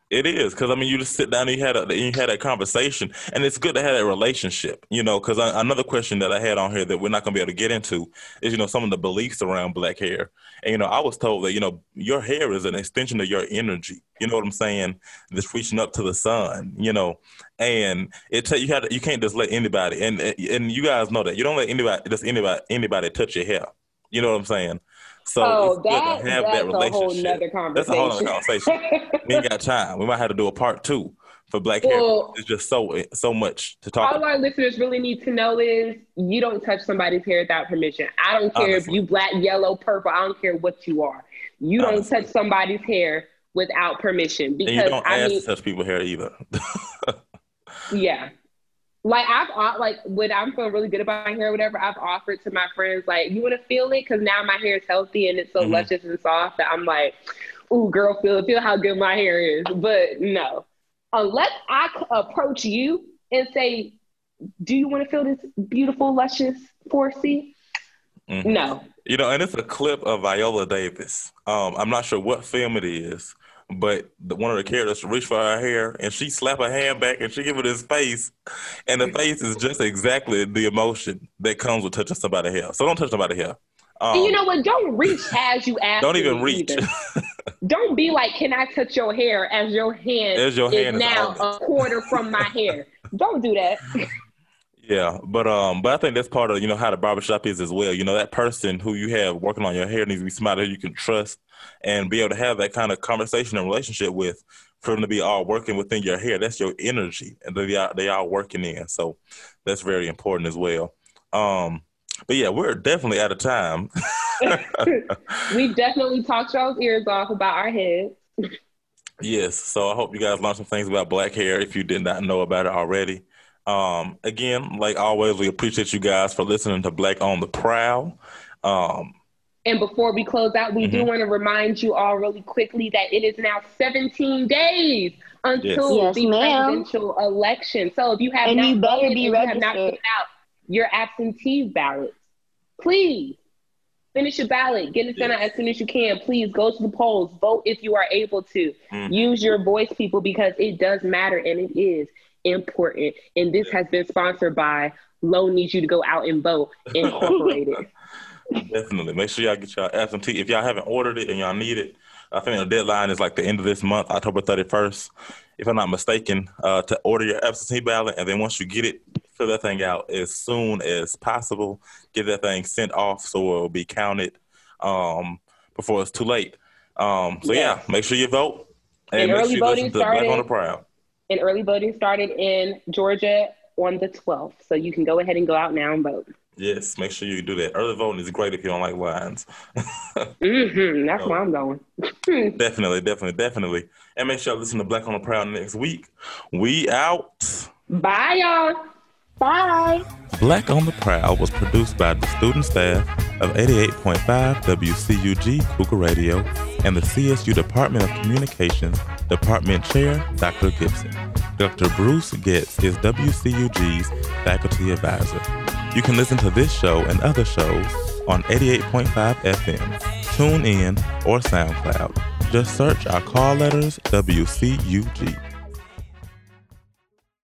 Speaker 3: It is because I mean, you just sit down and you had a you had a conversation, and it's good to have that relationship, you know. Because uh, another question that I had on here that we're not going to be able to get into is, you know, some of the beliefs around black hair. And you know, I was told that you know your hair is an extension of your energy. You know what I'm saying? That's reaching up to the sun. You know, and it you had you can't just let anybody and and you guys know that you don't let anybody just anybody anybody touch your hair. You know what I'm saying? So
Speaker 1: oh, that, have that's that relationship. A whole that's a whole other
Speaker 3: conversation. we ain't got time. We might have to do a part two for black well, hair. It's just so so much to talk.
Speaker 1: All
Speaker 3: about.
Speaker 1: our listeners really need to know is you don't touch somebody's hair without permission. I don't care Honestly. if you black, yellow, purple. I don't care what you are. You don't touch somebody's hair without permission because and you
Speaker 3: don't
Speaker 1: I
Speaker 3: ask
Speaker 1: mean,
Speaker 3: to touch people's hair either. [laughs]
Speaker 1: yeah, like I've like when I'm feeling really good about my hair or whatever, I've offered to my friends like, you want to feel it because now my hair is healthy and it's so mm-hmm. luscious and soft that I'm like, ooh, girl, feel feel how good my hair is. But no, unless I approach you and say, do you want to feel this beautiful, luscious 4C? Mm-hmm. No.
Speaker 3: You know, and it's a clip of Viola Davis. Um, I'm not sure what film it is, but the, one of the characters reach for her hair and she slap her hand back and she give it his face, and the face is just exactly the emotion that comes with touching somebody's hair. So don't touch somebody's hair.
Speaker 1: Um, you know what? Don't reach as you [laughs] ask.
Speaker 3: Don't even reach. [laughs]
Speaker 1: don't be like, "Can I touch your hair?" As your hand, as your hand is, is now a quarter from my hair. [laughs] Don't do that.
Speaker 3: Yeah, but um, but I think that's part of you know how the barbershop is as well. You know that person who you have working on your hair needs to be somebody who you can trust and be able to have that kind of conversation and relationship with for them to be all working within your hair. That's your energy, and they are they are working in. So that's very important as well. Um, but yeah, we're definitely out of time. [laughs]
Speaker 1: we definitely talked y'all's ears off about our heads.
Speaker 3: yes. So I hope you guys learned some things about black hair if you did not know about it already. Um, again, like always, we appreciate you guys for listening to Black on the Prowl. Um,
Speaker 1: and before we close out, we mm-hmm. do want to remind you all really quickly that it is now 17 days until yes. the yes, presidential election. So if you have and not you better be registered. have not put out your absentee ballots, please finish your ballot. Get it sent yes. out as soon as you can. Please go to the polls. Vote if you are able to. Mm-hmm. Use your voice, people, because it does matter and it is important. And this has been sponsored by Low needs you to go out and vote incorporated. [laughs]
Speaker 3: Definitely. Make sure y'all get y'all absentee. If y'all haven't ordered it and y'all need it, I think the deadline is like the end of this month, October 31st, if I'm not mistaken, uh, to order your absentee ballot. And then once you get it, fill that thing out as soon as possible. Get that thing sent off so it will be counted um, before it's too late. Um, so yes. yeah, make sure you vote.
Speaker 1: And, and early sure voting started. on the Prowl. And early voting started in Georgia on the 12th. So you can go ahead and go out now and vote.
Speaker 3: Yes, make sure you do that. Early voting is great if you don't like lines. [laughs]
Speaker 1: mm-hmm, that's so, where I'm going. [laughs]
Speaker 3: definitely, definitely, definitely. And make sure you listen to Black on the Prowl next week. We out.
Speaker 1: Bye, y'all. Bye.
Speaker 3: Black on the Prowl was produced by the student staff of 88.5 WCUG Cougar Radio and the CSU Department of Communications Department Chair, Dr. Gibson. Dr. Bruce Getz is WCUG's faculty advisor. You can listen to this show and other shows on 88.5 FM, TuneIn, or SoundCloud. Just search our call letters WCUG.